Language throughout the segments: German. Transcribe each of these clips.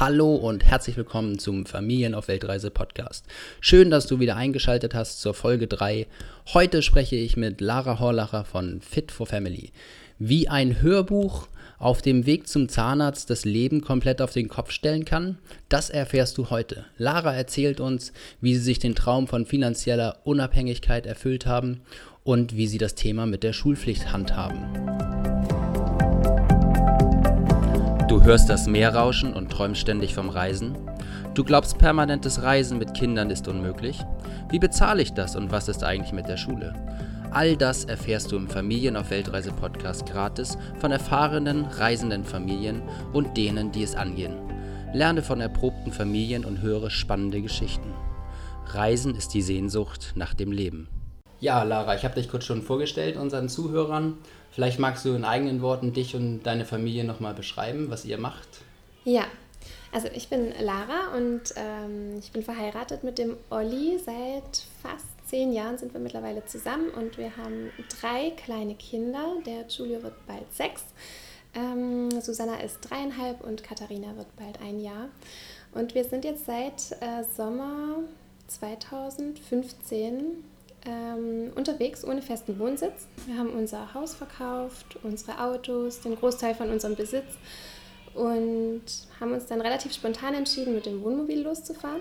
Hallo und herzlich willkommen zum Familien auf Weltreise Podcast. Schön, dass du wieder eingeschaltet hast zur Folge 3. Heute spreche ich mit Lara Horlacher von Fit for Family. Wie ein Hörbuch auf dem Weg zum Zahnarzt das Leben komplett auf den Kopf stellen kann, das erfährst du heute. Lara erzählt uns, wie sie sich den Traum von finanzieller Unabhängigkeit erfüllt haben und wie sie das Thema mit der Schulpflicht handhaben. Du hörst das Meer rauschen und träumst ständig vom Reisen? Du glaubst, permanentes Reisen mit Kindern ist unmöglich? Wie bezahle ich das und was ist eigentlich mit der Schule? All das erfährst du im Familien auf Weltreise Podcast gratis von erfahrenen, reisenden Familien und denen, die es angehen. Lerne von erprobten Familien und höre spannende Geschichten. Reisen ist die Sehnsucht nach dem Leben. Ja, Lara, ich habe dich kurz schon vorgestellt, unseren Zuhörern. Vielleicht magst du in eigenen Worten dich und deine Familie nochmal beschreiben, was ihr macht. Ja, also ich bin Lara und ähm, ich bin verheiratet mit dem Olli. Seit fast zehn Jahren sind wir mittlerweile zusammen und wir haben drei kleine Kinder. Der Julio wird bald sechs, ähm, Susanna ist dreieinhalb und Katharina wird bald ein Jahr. Und wir sind jetzt seit äh, Sommer 2015 ähm, unterwegs ohne festen Wohnsitz. Wir haben unser Haus verkauft, unsere Autos, den Großteil von unserem Besitz und haben uns dann relativ spontan entschieden, mit dem Wohnmobil loszufahren.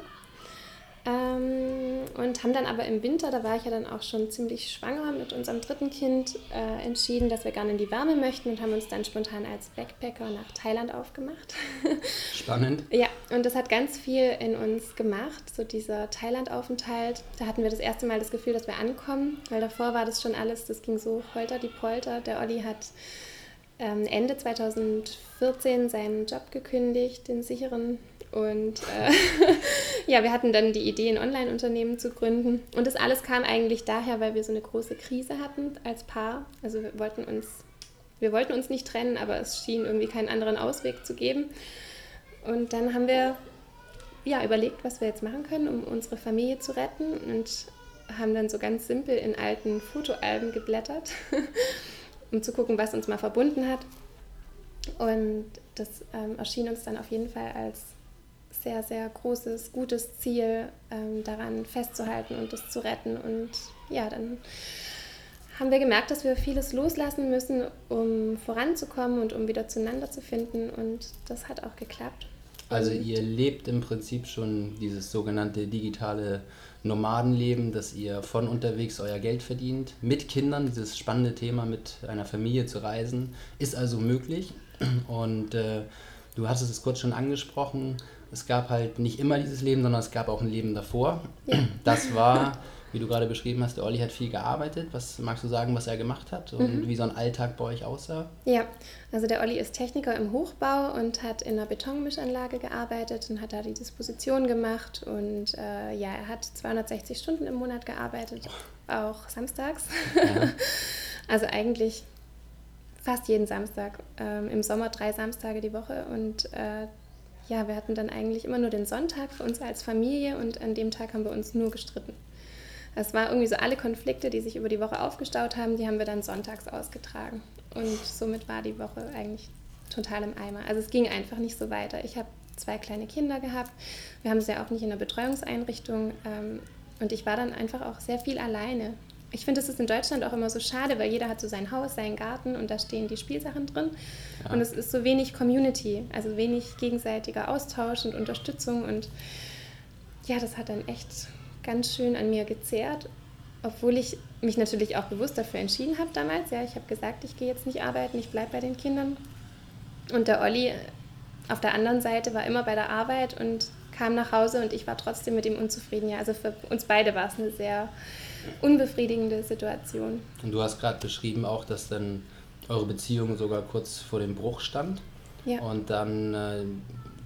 Ähm, und haben dann aber im Winter, da war ich ja dann auch schon ziemlich schwanger mit unserem dritten Kind, äh, entschieden, dass wir gerne in die Wärme möchten und haben uns dann spontan als Backpacker nach Thailand aufgemacht. Spannend. ja, und das hat ganz viel in uns gemacht, so dieser Thailand-Aufenthalt. Da hatten wir das erste Mal das Gefühl, dass wir ankommen, weil davor war das schon alles, das ging so holter die Polter. Der Olli hat ähm, Ende 2014 seinen Job gekündigt, den sicheren und äh, ja, wir hatten dann die Idee, ein Online-Unternehmen zu gründen. Und das alles kam eigentlich daher, weil wir so eine große Krise hatten als Paar. Also wir wollten uns, wir wollten uns nicht trennen, aber es schien irgendwie keinen anderen Ausweg zu geben. Und dann haben wir ja, überlegt, was wir jetzt machen können, um unsere Familie zu retten. Und haben dann so ganz simpel in alten Fotoalben geblättert, um zu gucken, was uns mal verbunden hat. Und das ähm, erschien uns dann auf jeden Fall als sehr, sehr großes, gutes Ziel, ähm, daran festzuhalten und das zu retten. Und ja, dann haben wir gemerkt, dass wir vieles loslassen müssen, um voranzukommen und um wieder zueinander zu finden. Und das hat auch geklappt. Also ihr lebt im Prinzip schon dieses sogenannte digitale Nomadenleben, dass ihr von unterwegs euer Geld verdient, mit Kindern, dieses spannende Thema mit einer Familie zu reisen, ist also möglich. Und äh, du hattest es kurz schon angesprochen, es gab halt nicht immer dieses Leben, sondern es gab auch ein Leben davor. Ja. Das war, wie du gerade beschrieben hast, der Olli hat viel gearbeitet. Was magst du sagen, was er gemacht hat und mhm. wie so ein Alltag bei euch aussah? Ja, also der Olli ist Techniker im Hochbau und hat in einer Betonmischanlage gearbeitet und hat da die Disposition gemacht. Und äh, ja, er hat 260 Stunden im Monat gearbeitet, auch samstags. Ja. also eigentlich fast jeden Samstag. Ähm, Im Sommer drei Samstage die Woche und äh, ja, wir hatten dann eigentlich immer nur den Sonntag für uns als Familie und an dem Tag haben wir uns nur gestritten. Es war irgendwie so alle Konflikte, die sich über die Woche aufgestaut haben, die haben wir dann sonntags ausgetragen. Und somit war die Woche eigentlich total im Eimer. Also es ging einfach nicht so weiter. Ich habe zwei kleine Kinder gehabt. Wir haben sie ja auch nicht in der Betreuungseinrichtung. Ähm, und ich war dann einfach auch sehr viel alleine ich finde, das ist in Deutschland auch immer so schade, weil jeder hat so sein Haus, seinen Garten und da stehen die Spielsachen drin. Ja. Und es ist so wenig Community, also wenig gegenseitiger Austausch und Unterstützung. Und ja, das hat dann echt ganz schön an mir gezehrt, obwohl ich mich natürlich auch bewusst dafür entschieden habe damals. Ja, ich habe gesagt, ich gehe jetzt nicht arbeiten, ich bleibe bei den Kindern. Und der Olli auf der anderen Seite war immer bei der Arbeit und kam nach Hause und ich war trotzdem mit ihm unzufrieden. Ja, also für uns beide war es eine sehr unbefriedigende Situation. Und du hast gerade beschrieben auch, dass dann eure Beziehung sogar kurz vor dem Bruch stand. Ja. Und dann äh,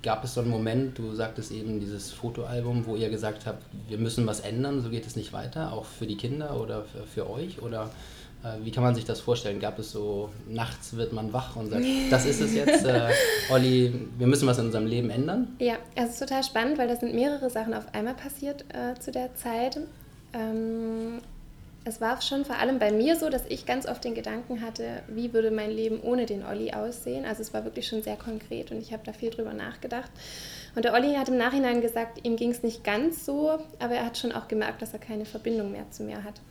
gab es so einen Moment, du sagtest eben dieses Fotoalbum, wo ihr gesagt habt, wir müssen was ändern, so geht es nicht weiter, auch für die Kinder oder für, für euch? Oder wie kann man sich das vorstellen? Gab es so, nachts wird man wach und sagt, das ist es jetzt, äh, Olli, wir müssen was in unserem Leben ändern? Ja, es ist total spannend, weil das sind mehrere Sachen auf einmal passiert äh, zu der Zeit. Ähm, es war schon vor allem bei mir so, dass ich ganz oft den Gedanken hatte, wie würde mein Leben ohne den Olli aussehen. Also es war wirklich schon sehr konkret und ich habe da viel drüber nachgedacht. Und der Olli hat im Nachhinein gesagt, ihm ging es nicht ganz so, aber er hat schon auch gemerkt, dass er keine Verbindung mehr zu mir hat.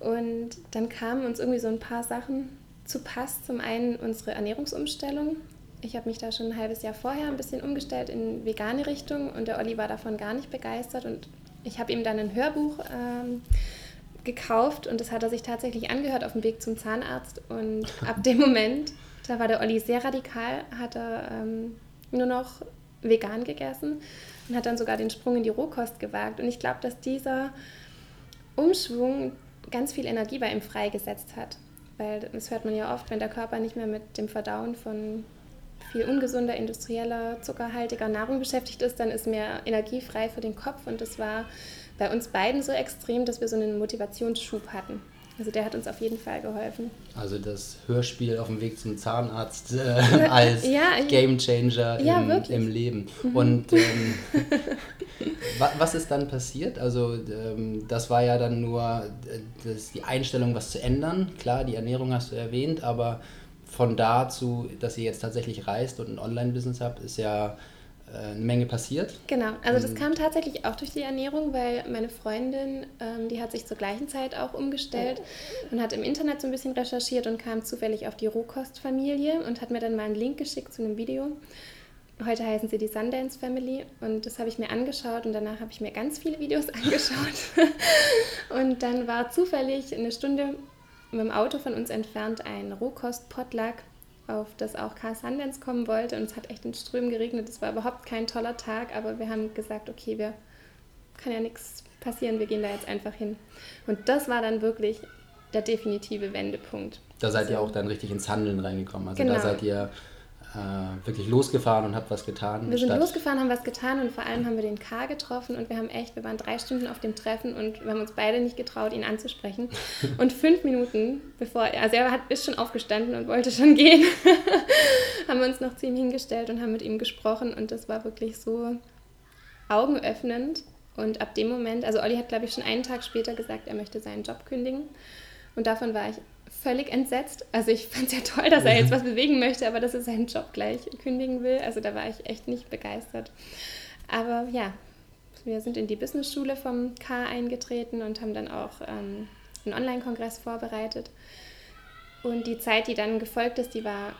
Und dann kamen uns irgendwie so ein paar Sachen zu Pass. Zum einen unsere Ernährungsumstellung. Ich habe mich da schon ein halbes Jahr vorher ein bisschen umgestellt in vegane Richtung und der Olli war davon gar nicht begeistert und ich habe ihm dann ein Hörbuch ähm, gekauft und das hat er sich tatsächlich angehört auf dem Weg zum Zahnarzt. Und ab dem Moment, da war der Olli sehr radikal, hat er ähm, nur noch vegan gegessen und hat dann sogar den Sprung in die Rohkost gewagt. Und ich glaube, dass dieser Umschwung ganz viel Energie bei ihm freigesetzt hat. Weil das hört man ja oft, wenn der Körper nicht mehr mit dem Verdauen von viel ungesunder, industrieller, zuckerhaltiger Nahrung beschäftigt ist, dann ist mehr Energie frei für den Kopf. Und das war bei uns beiden so extrem, dass wir so einen Motivationsschub hatten. Also der hat uns auf jeden Fall geholfen. Also das Hörspiel auf dem Weg zum Zahnarzt äh, als ja, Gamechanger ja, im, im, Leben. Mhm. Und ähm, was ist dann passiert? Also ähm, das war ja dann nur äh, das, die Einstellung, was zu ändern. Klar, die Ernährung hast du erwähnt, aber von da zu, dass ihr jetzt tatsächlich reist und ein Online-Business habt, ist ja äh, eine Menge passiert. Genau, also das kam tatsächlich auch durch die Ernährung, weil meine Freundin, ähm, die hat sich zur gleichen Zeit auch umgestellt und hat im Internet so ein bisschen recherchiert und kam zufällig auf die Rohkostfamilie und hat mir dann mal einen Link geschickt zu einem Video. Heute heißen sie die Sundance Family und das habe ich mir angeschaut und danach habe ich mir ganz viele Videos angeschaut. und dann war zufällig eine Stunde mit dem Auto von uns entfernt ein Rohkost-Potluck auf das auch Karl Sundance kommen wollte und es hat echt in Strömen geregnet. Es war überhaupt kein toller Tag, aber wir haben gesagt, okay, wir kann ja nichts passieren, wir gehen da jetzt einfach hin. Und das war dann wirklich der definitive Wendepunkt. Da seid also, ihr auch dann richtig ins Handeln reingekommen. Also genau. da seid ihr äh, wirklich losgefahren und habt was getan. Wir sind losgefahren, haben was getan und vor allem haben wir den K getroffen und wir haben echt, wir waren drei Stunden auf dem Treffen und wir haben uns beide nicht getraut, ihn anzusprechen. und fünf Minuten bevor, also er hat, ist schon aufgestanden und wollte schon gehen, haben wir uns noch zu ihm hingestellt und haben mit ihm gesprochen und das war wirklich so augenöffnend. Und ab dem Moment, also Olli hat, glaube ich, schon einen Tag später gesagt, er möchte seinen Job kündigen. Und davon war ich völlig entsetzt. Also ich fand es ja toll, dass er jetzt was bewegen möchte, aber dass er seinen Job gleich kündigen will. Also da war ich echt nicht begeistert. Aber ja, wir sind in die Businessschule vom K eingetreten und haben dann auch ähm, einen Online-Kongress vorbereitet. Und die Zeit, die dann gefolgt ist, die war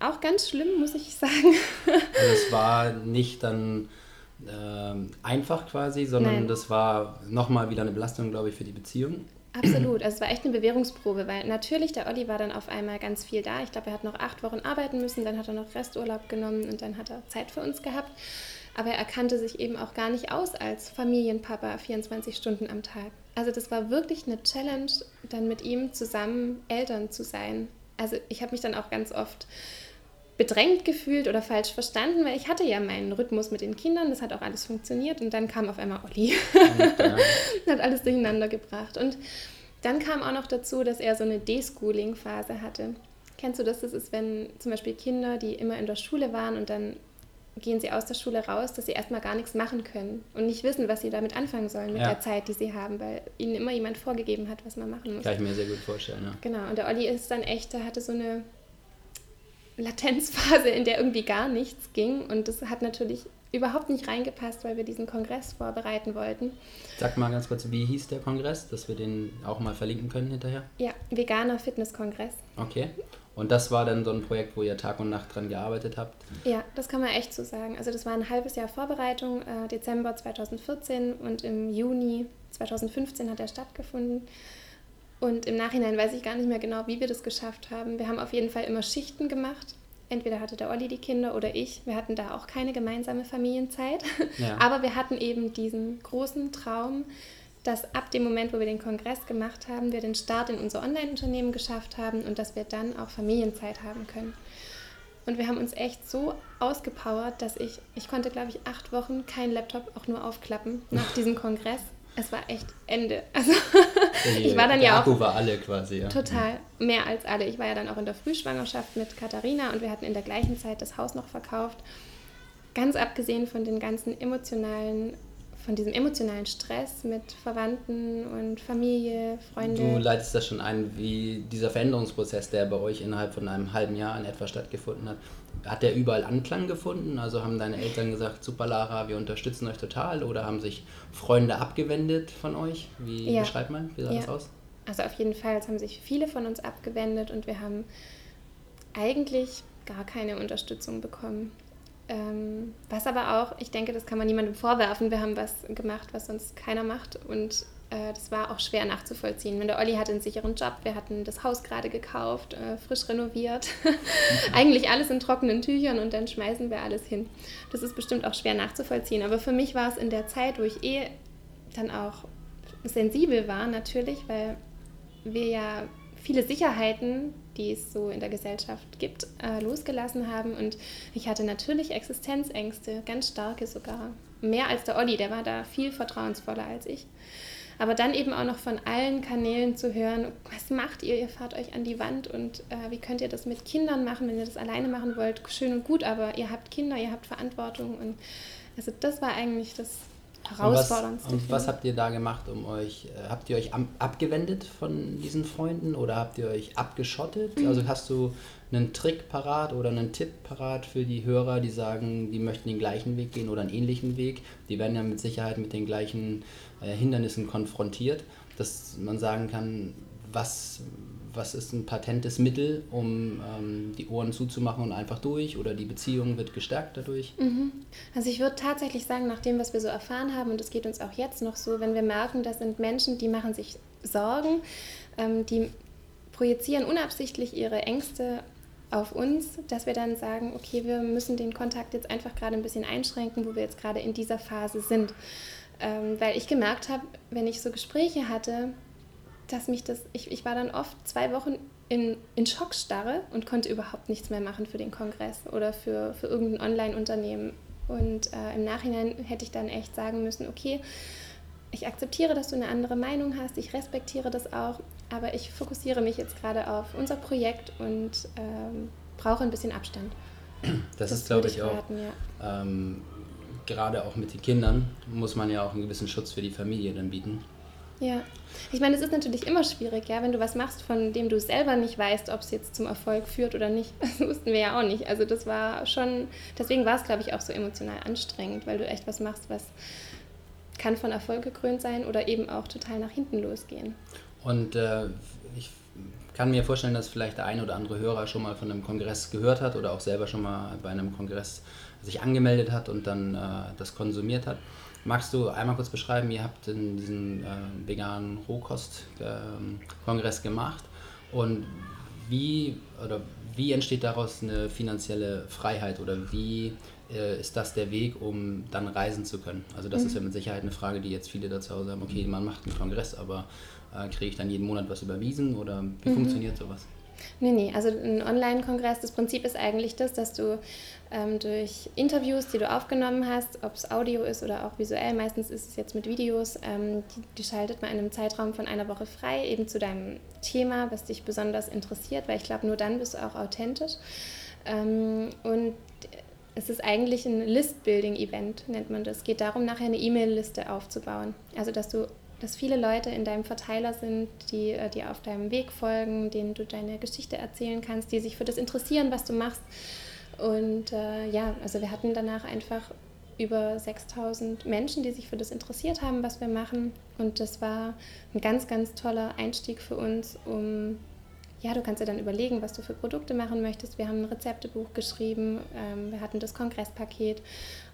auch ganz schlimm, muss ich sagen. Also es war nicht dann äh, einfach quasi, sondern Nein. das war nochmal wieder eine Belastung, glaube ich, für die Beziehung. Absolut, also es war echt eine Bewährungsprobe, weil natürlich der Olli war dann auf einmal ganz viel da. Ich glaube, er hat noch acht Wochen arbeiten müssen, dann hat er noch Resturlaub genommen und dann hat er Zeit für uns gehabt. Aber er kannte sich eben auch gar nicht aus als Familienpapa 24 Stunden am Tag. Also das war wirklich eine Challenge, dann mit ihm zusammen Eltern zu sein. Also ich habe mich dann auch ganz oft bedrängt gefühlt oder falsch verstanden, weil ich hatte ja meinen Rhythmus mit den Kindern, das hat auch alles funktioniert und dann kam auf einmal Olli. Ja. hat alles durcheinander gebracht. Und dann kam auch noch dazu, dass er so eine Deschooling-Phase hatte. Kennst du das? Das ist, wenn zum Beispiel Kinder, die immer in der Schule waren und dann gehen sie aus der Schule raus, dass sie erstmal gar nichts machen können und nicht wissen, was sie damit anfangen sollen mit ja. der Zeit, die sie haben, weil ihnen immer jemand vorgegeben hat, was man machen muss. Kann ich mir sehr gut vorstellen, ja. Genau, und der Olli ist dann echt, der hatte so eine Latenzphase, in der irgendwie gar nichts ging. Und das hat natürlich überhaupt nicht reingepasst, weil wir diesen Kongress vorbereiten wollten. Sag mal ganz kurz, wie hieß der Kongress, dass wir den auch mal verlinken können hinterher? Ja, Veganer Fitness-Kongress. Okay. Und das war dann so ein Projekt, wo ihr Tag und Nacht dran gearbeitet habt? Ja, das kann man echt so sagen. Also das war ein halbes Jahr Vorbereitung, äh, Dezember 2014 und im Juni 2015 hat er stattgefunden. Und im Nachhinein weiß ich gar nicht mehr genau, wie wir das geschafft haben. Wir haben auf jeden Fall immer Schichten gemacht. Entweder hatte der Olli die Kinder oder ich. Wir hatten da auch keine gemeinsame Familienzeit. Ja. Aber wir hatten eben diesen großen Traum, dass ab dem Moment, wo wir den Kongress gemacht haben, wir den Start in unser Online-Unternehmen geschafft haben und dass wir dann auch Familienzeit haben können. Und wir haben uns echt so ausgepowert, dass ich, ich konnte, glaube ich, acht Wochen keinen Laptop auch nur aufklappen nach diesem Kongress es war echt Ende. Also ich war dann ja auch. war alle quasi, ja. Total, mehr als alle. Ich war ja dann auch in der Frühschwangerschaft mit Katharina und wir hatten in der gleichen Zeit das Haus noch verkauft. Ganz abgesehen von den ganzen emotionalen von diesem emotionalen Stress mit Verwandten und Familie, Freunde. Du leitest das schon ein, wie dieser Veränderungsprozess, der bei euch innerhalb von einem halben Jahr in etwa stattgefunden hat, hat der überall Anklang gefunden? Also haben deine Eltern gesagt, super Lara, wir unterstützen euch total oder haben sich Freunde abgewendet von euch? Wie ja. beschreibt man? Wie sah ja. das aus? Also auf jeden Fall, es haben sich viele von uns abgewendet und wir haben eigentlich gar keine Unterstützung bekommen. Ähm, was aber auch, ich denke, das kann man niemandem vorwerfen. Wir haben was gemacht, was sonst keiner macht. Und äh, das war auch schwer nachzuvollziehen. Wenn der Olli hatte einen sicheren Job, wir hatten das Haus gerade gekauft, äh, frisch renoviert. Eigentlich alles in trockenen Tüchern und dann schmeißen wir alles hin. Das ist bestimmt auch schwer nachzuvollziehen. Aber für mich war es in der Zeit, wo ich eh dann auch sensibel war, natürlich, weil wir ja viele Sicherheiten, die es so in der Gesellschaft gibt, äh, losgelassen haben. Und ich hatte natürlich Existenzängste, ganz starke sogar. Mehr als der Olli, der war da viel vertrauensvoller als ich. Aber dann eben auch noch von allen Kanälen zu hören, was macht ihr? Ihr fahrt euch an die Wand und äh, wie könnt ihr das mit Kindern machen, wenn ihr das alleine machen wollt? Schön und gut, aber ihr habt Kinder, ihr habt Verantwortung. Und also das war eigentlich das herausforderndste. Und was, und was habt ihr da gemacht, um euch, äh, habt ihr euch abgewendet von diesen Freunden oder habt ihr euch abgeschottet? Mhm. Also hast du einen Trick parat oder einen Tipp parat für die Hörer, die sagen, die möchten den gleichen Weg gehen oder einen ähnlichen Weg? Die werden ja mit Sicherheit mit den gleichen äh, Hindernissen konfrontiert, dass man sagen kann, was, was ist ein patentes Mittel, um ähm, die Ohren zuzumachen und einfach durch oder die Beziehung wird gestärkt dadurch? Mhm. Also ich würde tatsächlich sagen, nach dem, was wir so erfahren haben, und das geht uns auch jetzt noch so, wenn wir merken, das sind Menschen, die machen sich Sorgen, ähm, die projizieren unabsichtlich ihre Ängste auf uns, dass wir dann sagen, okay, wir müssen den Kontakt jetzt einfach gerade ein bisschen einschränken, wo wir jetzt gerade in dieser Phase sind. Ähm, weil ich gemerkt habe, wenn ich so Gespräche hatte, dass mich das, ich, ich war dann oft zwei Wochen in, in Schockstarre und konnte überhaupt nichts mehr machen für den Kongress oder für, für irgendein Online-Unternehmen. Und äh, im Nachhinein hätte ich dann echt sagen müssen, okay, ich akzeptiere, dass du eine andere Meinung hast, ich respektiere das auch, aber ich fokussiere mich jetzt gerade auf unser Projekt und ähm, brauche ein bisschen Abstand. Das, das ist, glaube ich, auch, ja. ähm, gerade auch mit den Kindern, muss man ja auch einen gewissen Schutz für die Familie dann bieten. Ja, ich meine, es ist natürlich immer schwierig, ja, wenn du was machst, von dem du selber nicht weißt, ob es jetzt zum Erfolg führt oder nicht. Das wussten wir ja auch nicht. Also das war schon, deswegen war es, glaube ich, auch so emotional anstrengend, weil du echt was machst, was kann von Erfolg gekrönt sein oder eben auch total nach hinten losgehen. Und äh, ich kann mir vorstellen, dass vielleicht der eine oder andere Hörer schon mal von einem Kongress gehört hat oder auch selber schon mal bei einem Kongress sich angemeldet hat und dann äh, das konsumiert hat. Magst du einmal kurz beschreiben, ihr habt diesen äh, veganen Rohkost-Kongress gemacht und wie oder wie entsteht daraus eine finanzielle Freiheit oder wie äh, ist das der Weg, um dann reisen zu können? Also das mhm. ist ja mit Sicherheit eine Frage, die jetzt viele da zu Hause haben. Okay, man macht einen Kongress, aber äh, kriege ich dann jeden Monat was überwiesen oder wie mhm. funktioniert sowas? Nee, nee, also ein Online-Kongress, das Prinzip ist eigentlich das, dass du ähm, durch Interviews, die du aufgenommen hast, ob es Audio ist oder auch visuell, meistens ist es jetzt mit Videos, ähm, die, die, schaltet man in einem Zeitraum von einer Woche frei, eben zu deinem Thema, was dich besonders interessiert, weil ich glaube, nur dann bist du auch authentisch. Ähm, und es ist eigentlich ein List-Building-Event, nennt man das. Es geht darum, nachher eine E-Mail-Liste aufzubauen. Also, dass du dass viele Leute in deinem Verteiler sind, die äh, dir auf deinem Weg folgen, denen du deine Geschichte erzählen kannst, die sich für das interessieren, was du machst. Und äh, ja, also wir hatten danach einfach über 6000 Menschen, die sich für das interessiert haben, was wir machen. Und das war ein ganz, ganz toller Einstieg für uns, um, ja, du kannst dir dann überlegen, was du für Produkte machen möchtest. Wir haben ein Rezeptebuch geschrieben, ähm, wir hatten das Kongresspaket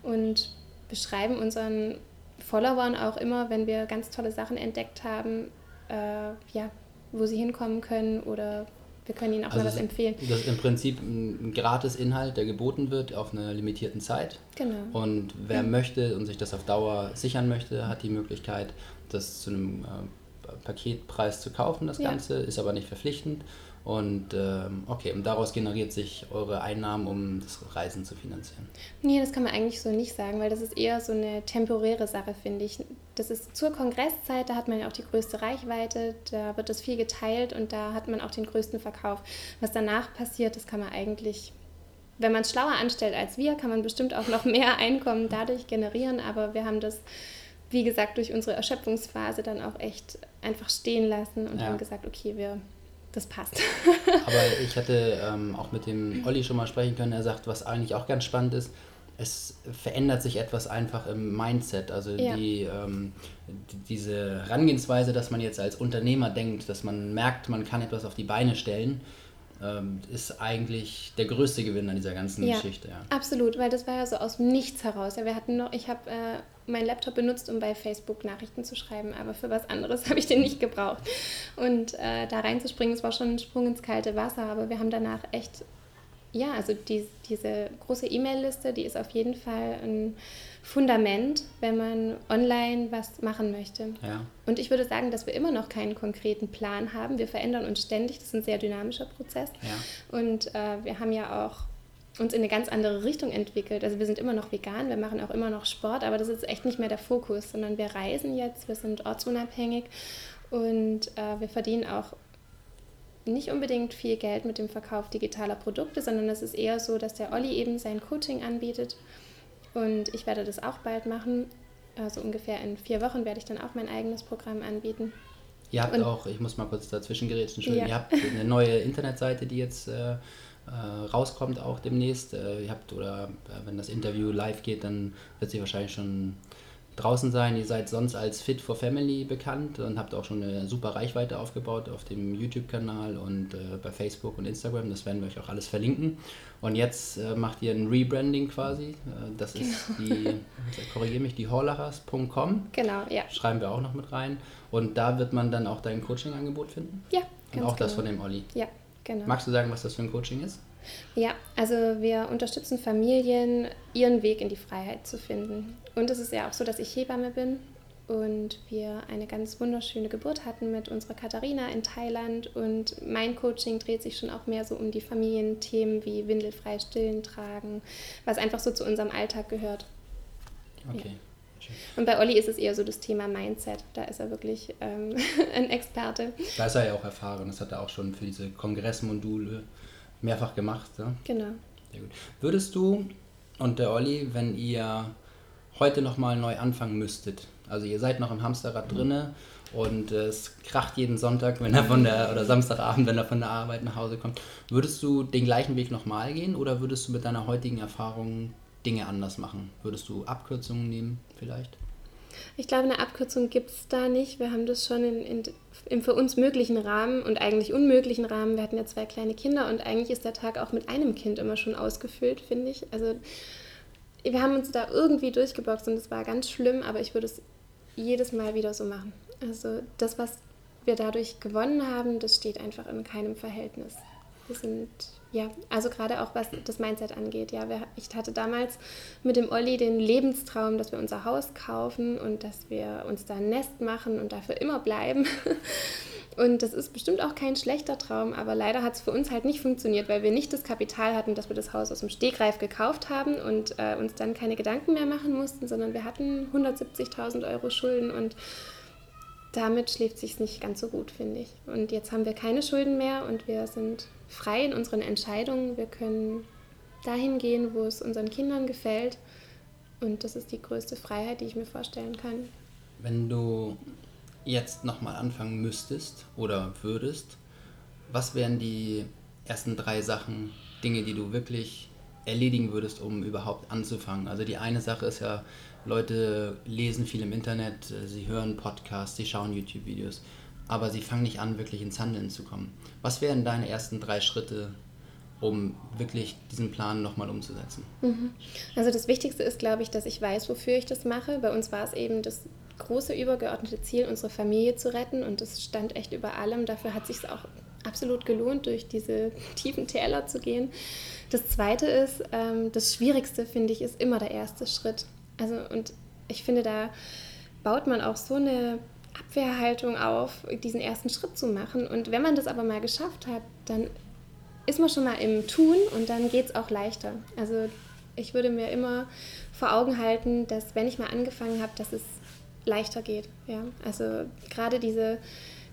und beschreiben unseren Followern auch immer, wenn wir ganz tolle Sachen entdeckt haben, äh, ja, wo sie hinkommen können oder wir können ihnen auch also mal was empfehlen. Das ist im Prinzip ein Gratis-Inhalt, der geboten wird auf einer limitierten Zeit. Genau. Und wer mhm. möchte und sich das auf Dauer sichern möchte, hat die Möglichkeit, das zu einem äh, Paketpreis zu kaufen, das ja. Ganze, ist aber nicht verpflichtend. Und ähm, okay, und daraus generiert sich eure Einnahmen, um das Reisen zu finanzieren? Nee, das kann man eigentlich so nicht sagen, weil das ist eher so eine temporäre Sache, finde ich. Das ist zur Kongresszeit, da hat man ja auch die größte Reichweite, da wird das viel geteilt und da hat man auch den größten Verkauf. Was danach passiert, das kann man eigentlich, wenn man es schlauer anstellt als wir, kann man bestimmt auch noch mehr Einkommen dadurch generieren, aber wir haben das wie gesagt, durch unsere Erschöpfungsphase dann auch echt einfach stehen lassen und ja. haben gesagt, okay, wir, das passt. Aber ich hatte ähm, auch mit dem Olli schon mal sprechen können. Er sagt, was eigentlich auch ganz spannend ist, es verändert sich etwas einfach im Mindset. Also ja. die, ähm, die, diese Herangehensweise, dass man jetzt als Unternehmer denkt, dass man merkt, man kann etwas auf die Beine stellen ist eigentlich der größte Gewinn an dieser ganzen ja, Geschichte. Ja. Absolut, weil das war ja so aus dem Nichts heraus. Ja, wir hatten noch, ich habe äh, meinen Laptop benutzt, um bei Facebook Nachrichten zu schreiben, aber für was anderes habe ich den nicht gebraucht. Und äh, da reinzuspringen, das war schon ein Sprung ins kalte Wasser, aber wir haben danach echt, ja, also die, diese große E-Mail-Liste, die ist auf jeden Fall ein Fundament, wenn man online was machen möchte. Ja. Und ich würde sagen, dass wir immer noch keinen konkreten Plan haben. Wir verändern uns ständig. Das ist ein sehr dynamischer Prozess. Ja. Und äh, wir haben ja auch uns in eine ganz andere Richtung entwickelt. Also wir sind immer noch vegan, wir machen auch immer noch Sport, aber das ist echt nicht mehr der Fokus, sondern wir reisen jetzt, wir sind ortsunabhängig und äh, wir verdienen auch nicht unbedingt viel Geld mit dem Verkauf digitaler Produkte, sondern es ist eher so, dass der Olli eben sein Coaching anbietet und ich werde das auch bald machen. Also ungefähr in vier Wochen werde ich dann auch mein eigenes Programm anbieten. Ihr habt und, auch, ich muss mal kurz dazwischen gerätschen, ja. ihr habt eine neue Internetseite, die jetzt äh, äh, rauskommt auch demnächst. Äh, ihr habt, oder äh, wenn das Interview live geht, dann wird sie wahrscheinlich schon draußen sein. Ihr seid sonst als Fit for Family bekannt und habt auch schon eine super Reichweite aufgebaut auf dem YouTube-Kanal und äh, bei Facebook und Instagram. Das werden wir euch auch alles verlinken. Und jetzt äh, macht ihr ein Rebranding quasi. Äh, das genau. ist die, korrigiere mich, die horlachers.com. Genau, ja. Schreiben wir auch noch mit rein. Und da wird man dann auch dein Coaching-Angebot finden? Ja, ganz Und auch genau. das von dem Olli? Ja, genau. Magst du sagen, was das für ein Coaching ist? Ja, also wir unterstützen Familien, ihren Weg in die Freiheit zu finden. Und es ist ja auch so, dass ich Hebamme bin und wir eine ganz wunderschöne Geburt hatten mit unserer Katharina in Thailand. Und mein Coaching dreht sich schon auch mehr so um die Familienthemen wie windelfrei stillen tragen, was einfach so zu unserem Alltag gehört. Okay. Ja. Und bei Olli ist es eher so das Thema Mindset. Da ist er wirklich ähm, ein Experte. Da ist er ja auch erfahren. Das hat er auch schon für diese Kongressmodule mehrfach gemacht. Ja? Genau. Sehr gut. Würdest du und der Olli, wenn ihr heute nochmal neu anfangen müsstet, also ihr seid noch im Hamsterrad mhm. drinne und äh, es kracht jeden Sonntag, wenn er von der oder Samstagabend, wenn er von der Arbeit nach Hause kommt, würdest du den gleichen Weg nochmal gehen oder würdest du mit deiner heutigen Erfahrung Dinge anders machen? Würdest du Abkürzungen nehmen vielleicht? Ich glaube, eine Abkürzung gibt es da nicht. Wir haben das schon in, in, im für uns möglichen Rahmen und eigentlich unmöglichen Rahmen. Wir hatten ja zwei kleine Kinder und eigentlich ist der Tag auch mit einem Kind immer schon ausgefüllt, finde ich. Also wir haben uns da irgendwie durchgeboxt und es war ganz schlimm, aber ich würde es jedes Mal wieder so machen. Also das, was wir dadurch gewonnen haben, das steht einfach in keinem Verhältnis. Wir sind ja, also gerade auch was das Mindset angeht. Ja, ich hatte damals mit dem Olli den Lebenstraum, dass wir unser Haus kaufen und dass wir uns da ein Nest machen und dafür immer bleiben. Und das ist bestimmt auch kein schlechter Traum, aber leider hat es für uns halt nicht funktioniert, weil wir nicht das Kapital hatten, dass wir das Haus aus dem Stegreif gekauft haben und äh, uns dann keine Gedanken mehr machen mussten, sondern wir hatten 170.000 Euro Schulden und damit schläft sich nicht ganz so gut, finde ich. Und jetzt haben wir keine Schulden mehr und wir sind frei in unseren Entscheidungen. Wir können dahin gehen, wo es unseren Kindern gefällt. Und das ist die größte Freiheit, die ich mir vorstellen kann. Wenn du jetzt nochmal anfangen müsstest oder würdest, was wären die ersten drei Sachen, Dinge, die du wirklich erledigen würdest, um überhaupt anzufangen? Also die eine Sache ist ja, Leute lesen viel im Internet, sie hören Podcasts, sie schauen YouTube-Videos, aber sie fangen nicht an, wirklich ins Handeln zu kommen. Was wären deine ersten drei Schritte, um wirklich diesen Plan nochmal umzusetzen? Mhm. Also das Wichtigste ist, glaube ich, dass ich weiß, wofür ich das mache. Bei uns war es eben das große übergeordnete Ziel, unsere Familie zu retten und das stand echt über allem. Dafür hat sich auch absolut gelohnt, durch diese tiefen Täler zu gehen. Das Zweite ist, ähm, das Schwierigste, finde ich, ist immer der erste Schritt. Also und ich finde, da baut man auch so eine Abwehrhaltung auf, diesen ersten Schritt zu machen. Und wenn man das aber mal geschafft hat, dann ist man schon mal im Tun und dann geht es auch leichter. Also ich würde mir immer vor Augen halten, dass wenn ich mal angefangen habe, dass es leichter geht. Ja? Also gerade diese,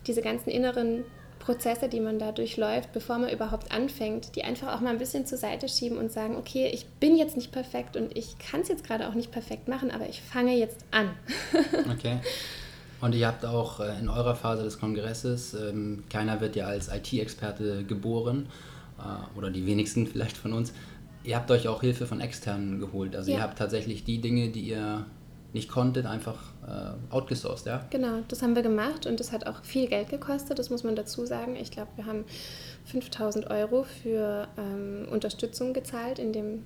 diese ganzen inneren Prozesse, die man da durchläuft, bevor man überhaupt anfängt, die einfach auch mal ein bisschen zur Seite schieben und sagen, okay, ich bin jetzt nicht perfekt und ich kann es jetzt gerade auch nicht perfekt machen, aber ich fange jetzt an. okay. Und ihr habt auch äh, in eurer Phase des Kongresses, ähm, keiner wird ja als IT-Experte geboren, äh, oder die wenigsten vielleicht von uns, ihr habt euch auch Hilfe von externen geholt. Also ja. ihr habt tatsächlich die Dinge, die ihr nicht konntet, einfach äh, outgesourced, ja? Genau, das haben wir gemacht und das hat auch viel Geld gekostet, das muss man dazu sagen. Ich glaube, wir haben 5000 Euro für ähm, Unterstützung gezahlt in dem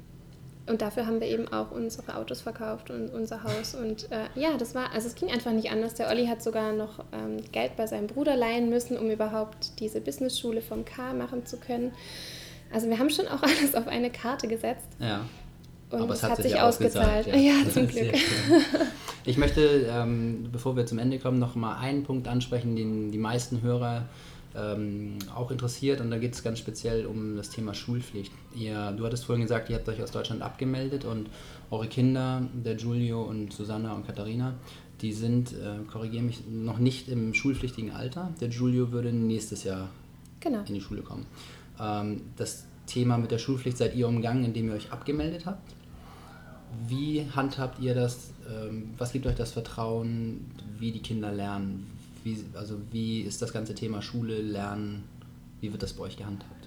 und dafür haben wir eben auch unsere Autos verkauft und unser Haus. Und äh, ja, das war, also es ging einfach nicht anders. Der Olli hat sogar noch ähm, Geld bei seinem Bruder leihen müssen, um überhaupt diese Businessschule vom K machen zu können. Also wir haben schon auch alles auf eine Karte gesetzt. Ja. Und Aber es hat, hat sich, ausgezahlt. Ja, ja zum Glück. Ich möchte, ähm, bevor wir zum Ende kommen, noch mal einen Punkt ansprechen, den die meisten Hörer ähm, auch interessiert. Und da geht es ganz speziell um das Thema Schulpflicht. Ihr, du hattest vorhin gesagt, ihr habt euch aus Deutschland abgemeldet und eure Kinder, der Giulio und Susanna und Katharina, die sind, äh, korrigiere mich, noch nicht im schulpflichtigen Alter. Der Giulio würde nächstes Jahr genau. in die Schule kommen. Ähm, das Thema mit der Schulpflicht seid ihr umgangen, indem ihr euch abgemeldet habt. Wie handhabt ihr das? Ähm, was gibt euch das Vertrauen, wie die Kinder lernen? Wie, also wie ist das ganze Thema Schule, Lernen, wie wird das bei euch gehandhabt?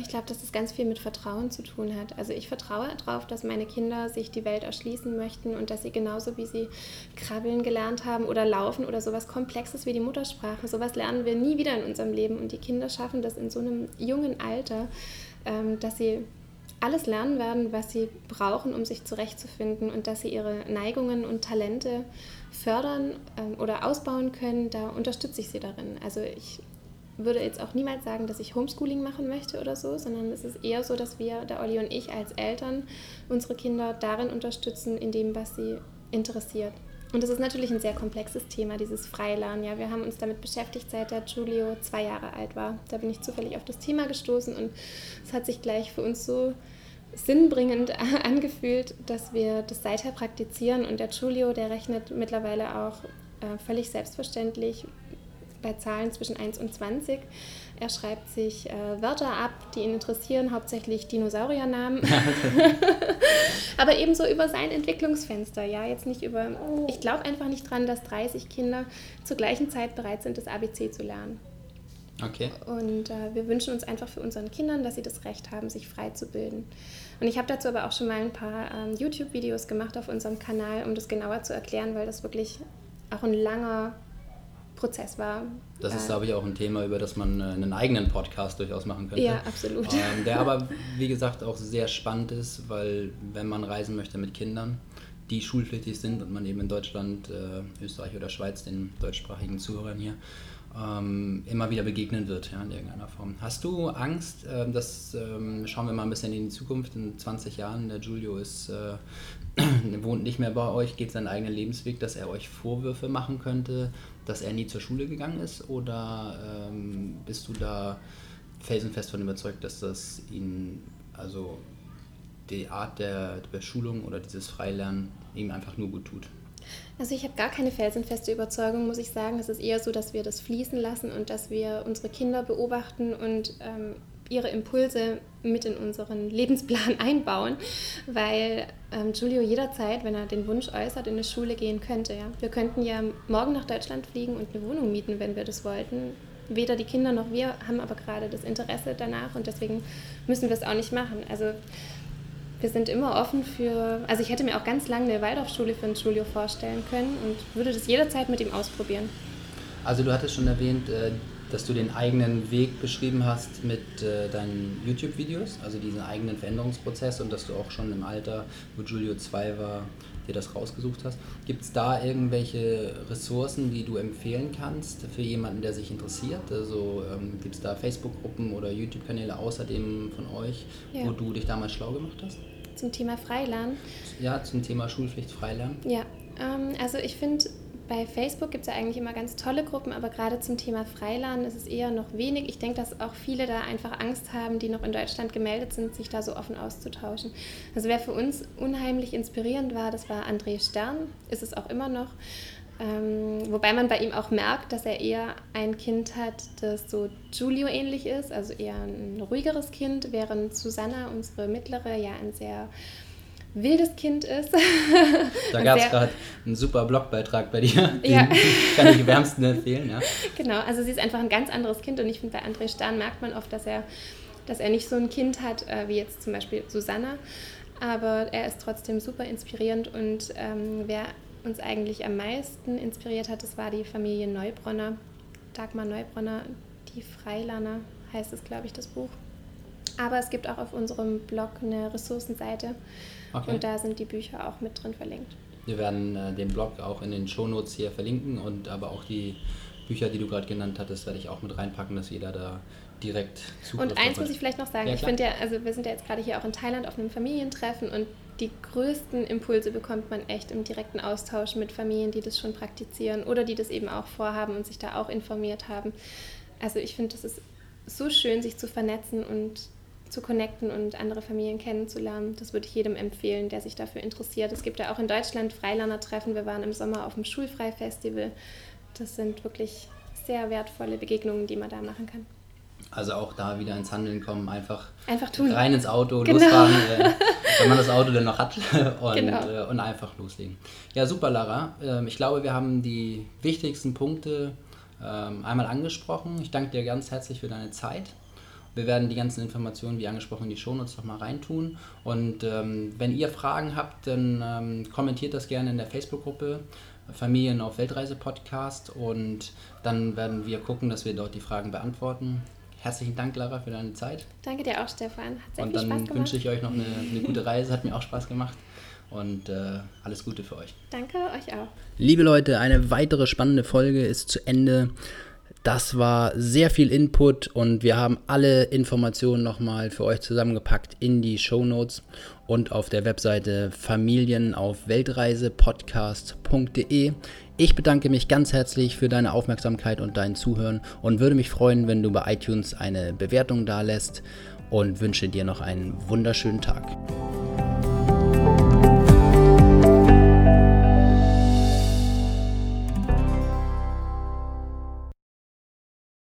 Ich glaube, dass das ganz viel mit Vertrauen zu tun hat. Also ich vertraue darauf, dass meine Kinder sich die Welt erschließen möchten und dass sie genauso wie sie krabbeln gelernt haben oder laufen oder sowas Komplexes wie die Muttersprache, sowas lernen wir nie wieder in unserem Leben. Und die Kinder schaffen das in so einem jungen Alter, ähm, dass sie alles lernen werden, was sie brauchen, um sich zurechtzufinden und dass sie ihre Neigungen und Talente fördern ähm, oder ausbauen können, da unterstütze ich sie darin. Also ich würde jetzt auch niemals sagen, dass ich Homeschooling machen möchte oder so, sondern es ist eher so, dass wir, der Olli und ich als Eltern, unsere Kinder darin unterstützen, in dem, was sie interessiert. Und das ist natürlich ein sehr komplexes Thema, dieses Freilernen. Ja, wir haben uns damit beschäftigt, seit der Julio zwei Jahre alt war. Da bin ich zufällig auf das Thema gestoßen und es hat sich gleich für uns so sinnbringend angefühlt, dass wir das seither praktizieren. Und der Julio, der rechnet mittlerweile auch äh, völlig selbstverständlich bei Zahlen zwischen 1 und 20. Er schreibt sich äh, Wörter ab, die ihn interessieren, hauptsächlich Dinosauriernamen. Aber ebenso über sein Entwicklungsfenster. Ja, jetzt nicht über. Ich glaube einfach nicht dran, dass 30 Kinder zur gleichen Zeit bereit sind, das ABC zu lernen. Okay. Und äh, wir wünschen uns einfach für unseren Kindern, dass sie das Recht haben, sich frei zu bilden. Und ich habe dazu aber auch schon mal ein paar ähm, YouTube-Videos gemacht auf unserem Kanal, um das genauer zu erklären, weil das wirklich auch ein langer Prozess war. Das ist, glaube ich, auch ein Thema, über das man äh, einen eigenen Podcast durchaus machen könnte. Ja, absolut. Ähm, der aber, wie gesagt, auch sehr spannend ist, weil wenn man reisen möchte mit Kindern, die schulpflichtig sind und man eben in Deutschland, äh, Österreich oder Schweiz, den deutschsprachigen Zuhörern hier, ähm, immer wieder begegnen wird, ja, in irgendeiner Form. Hast du Angst, äh, dass, ähm, schauen wir mal ein bisschen in die Zukunft, in 20 Jahren, der Giulio ist, äh, wohnt nicht mehr bei euch, geht seinen eigenen Lebensweg, dass er euch Vorwürfe machen könnte, dass er nie zur Schule gegangen ist? Oder ähm, bist du da felsenfest von überzeugt, dass das ihn, also die Art der Beschulung oder dieses Freilernen ihm einfach nur gut tut? Also ich habe gar keine felsenfeste Überzeugung, muss ich sagen. Es ist eher so, dass wir das fließen lassen und dass wir unsere Kinder beobachten und ähm, ihre Impulse mit in unseren Lebensplan einbauen, weil ähm, Giulio jederzeit, wenn er den Wunsch äußert, in eine Schule gehen könnte. Ja. Wir könnten ja morgen nach Deutschland fliegen und eine Wohnung mieten, wenn wir das wollten. Weder die Kinder noch wir haben aber gerade das Interesse danach und deswegen müssen wir es auch nicht machen. Also wir sind immer offen für, also ich hätte mir auch ganz lange eine Waldorfschule für einen Giulio vorstellen können und würde das jederzeit mit ihm ausprobieren. Also du hattest schon erwähnt, äh, dass du den eigenen Weg beschrieben hast mit äh, deinen YouTube-Videos, also diesen eigenen Veränderungsprozess und dass du auch schon im Alter, wo Giulio 2 war, dir das rausgesucht hast. Gibt es da irgendwelche Ressourcen, die du empfehlen kannst für jemanden, der sich interessiert? Also ähm, gibt es da Facebook-Gruppen oder YouTube-Kanäle außerdem von euch, ja. wo du dich damals schlau gemacht hast? Zum Thema Freilernen? Ja, zum Thema Schulpflicht Freilernen. Ja, ähm, also ich finde bei Facebook gibt es ja eigentlich immer ganz tolle Gruppen, aber gerade zum Thema Freiladen ist es eher noch wenig. Ich denke, dass auch viele da einfach Angst haben, die noch in Deutschland gemeldet sind, sich da so offen auszutauschen. Also wer für uns unheimlich inspirierend war, das war André Stern, ist es auch immer noch. Ähm, wobei man bei ihm auch merkt, dass er eher ein Kind hat, das so Giulio ähnlich ist, also eher ein ruhigeres Kind, während Susanna, unsere mittlere, ja ein sehr wildes Kind ist. Da gab es gerade einen super Blogbeitrag bei dir, den ja. kann ich wärmsten empfehlen. Ja. Genau, also sie ist einfach ein ganz anderes Kind und ich finde, bei André Stern merkt man oft, dass er, dass er nicht so ein Kind hat äh, wie jetzt zum Beispiel Susanna, aber er ist trotzdem super inspirierend und ähm, wer uns eigentlich am meisten inspiriert hat, das war die Familie Neubronner, Dagmar Neubronner, die Freilerner heißt es, glaube ich, das Buch. Aber es gibt auch auf unserem Blog eine Ressourcenseite okay. und da sind die Bücher auch mit drin verlinkt. Wir werden äh, den Blog auch in den Shownotes hier verlinken und aber auch die Bücher, die du gerade genannt hattest, werde ich auch mit reinpacken, dass jeder da direkt Zugriff Und eins muss ich vielleicht noch sagen, ja, ich finde ja, also wir sind ja jetzt gerade hier auch in Thailand auf einem Familientreffen und die größten Impulse bekommt man echt im direkten Austausch mit Familien, die das schon praktizieren oder die das eben auch vorhaben und sich da auch informiert haben. Also ich finde, das ist so schön, sich zu vernetzen und zu connecten und andere Familien kennenzulernen. Das würde ich jedem empfehlen, der sich dafür interessiert. Es gibt ja auch in Deutschland Freilerner-Treffen. Wir waren im Sommer auf dem Schulfrei-Festival. Das sind wirklich sehr wertvolle Begegnungen, die man da machen kann. Also auch da wieder ins Handeln kommen, einfach, einfach tun. rein ins Auto, genau. losfahren, äh, wenn man das Auto dann noch hat und, genau. äh, und einfach loslegen. Ja, super, Lara. Ähm, ich glaube, wir haben die wichtigsten Punkte ähm, einmal angesprochen. Ich danke dir ganz herzlich für deine Zeit. Wir werden die ganzen Informationen, wie angesprochen, in die Shownotes nochmal reintun. Und ähm, wenn ihr Fragen habt, dann ähm, kommentiert das gerne in der Facebook-Gruppe Familien auf Weltreise Podcast und dann werden wir gucken, dass wir dort die Fragen beantworten. Herzlichen Dank, Lara, für deine Zeit. Danke dir auch, Stefan. Hat sehr und viel Spaß gemacht. dann wünsche ich euch noch eine, eine gute Reise. Hat mir auch Spaß gemacht und äh, alles Gute für euch. Danke euch auch. Liebe Leute, eine weitere spannende Folge ist zu Ende. Das war sehr viel Input und wir haben alle Informationen nochmal für euch zusammengepackt in die Show Notes und auf der Webseite Familien auf Weltreisepodcast.de. Ich bedanke mich ganz herzlich für deine Aufmerksamkeit und dein Zuhören und würde mich freuen, wenn du bei iTunes eine Bewertung da lässt und wünsche dir noch einen wunderschönen Tag.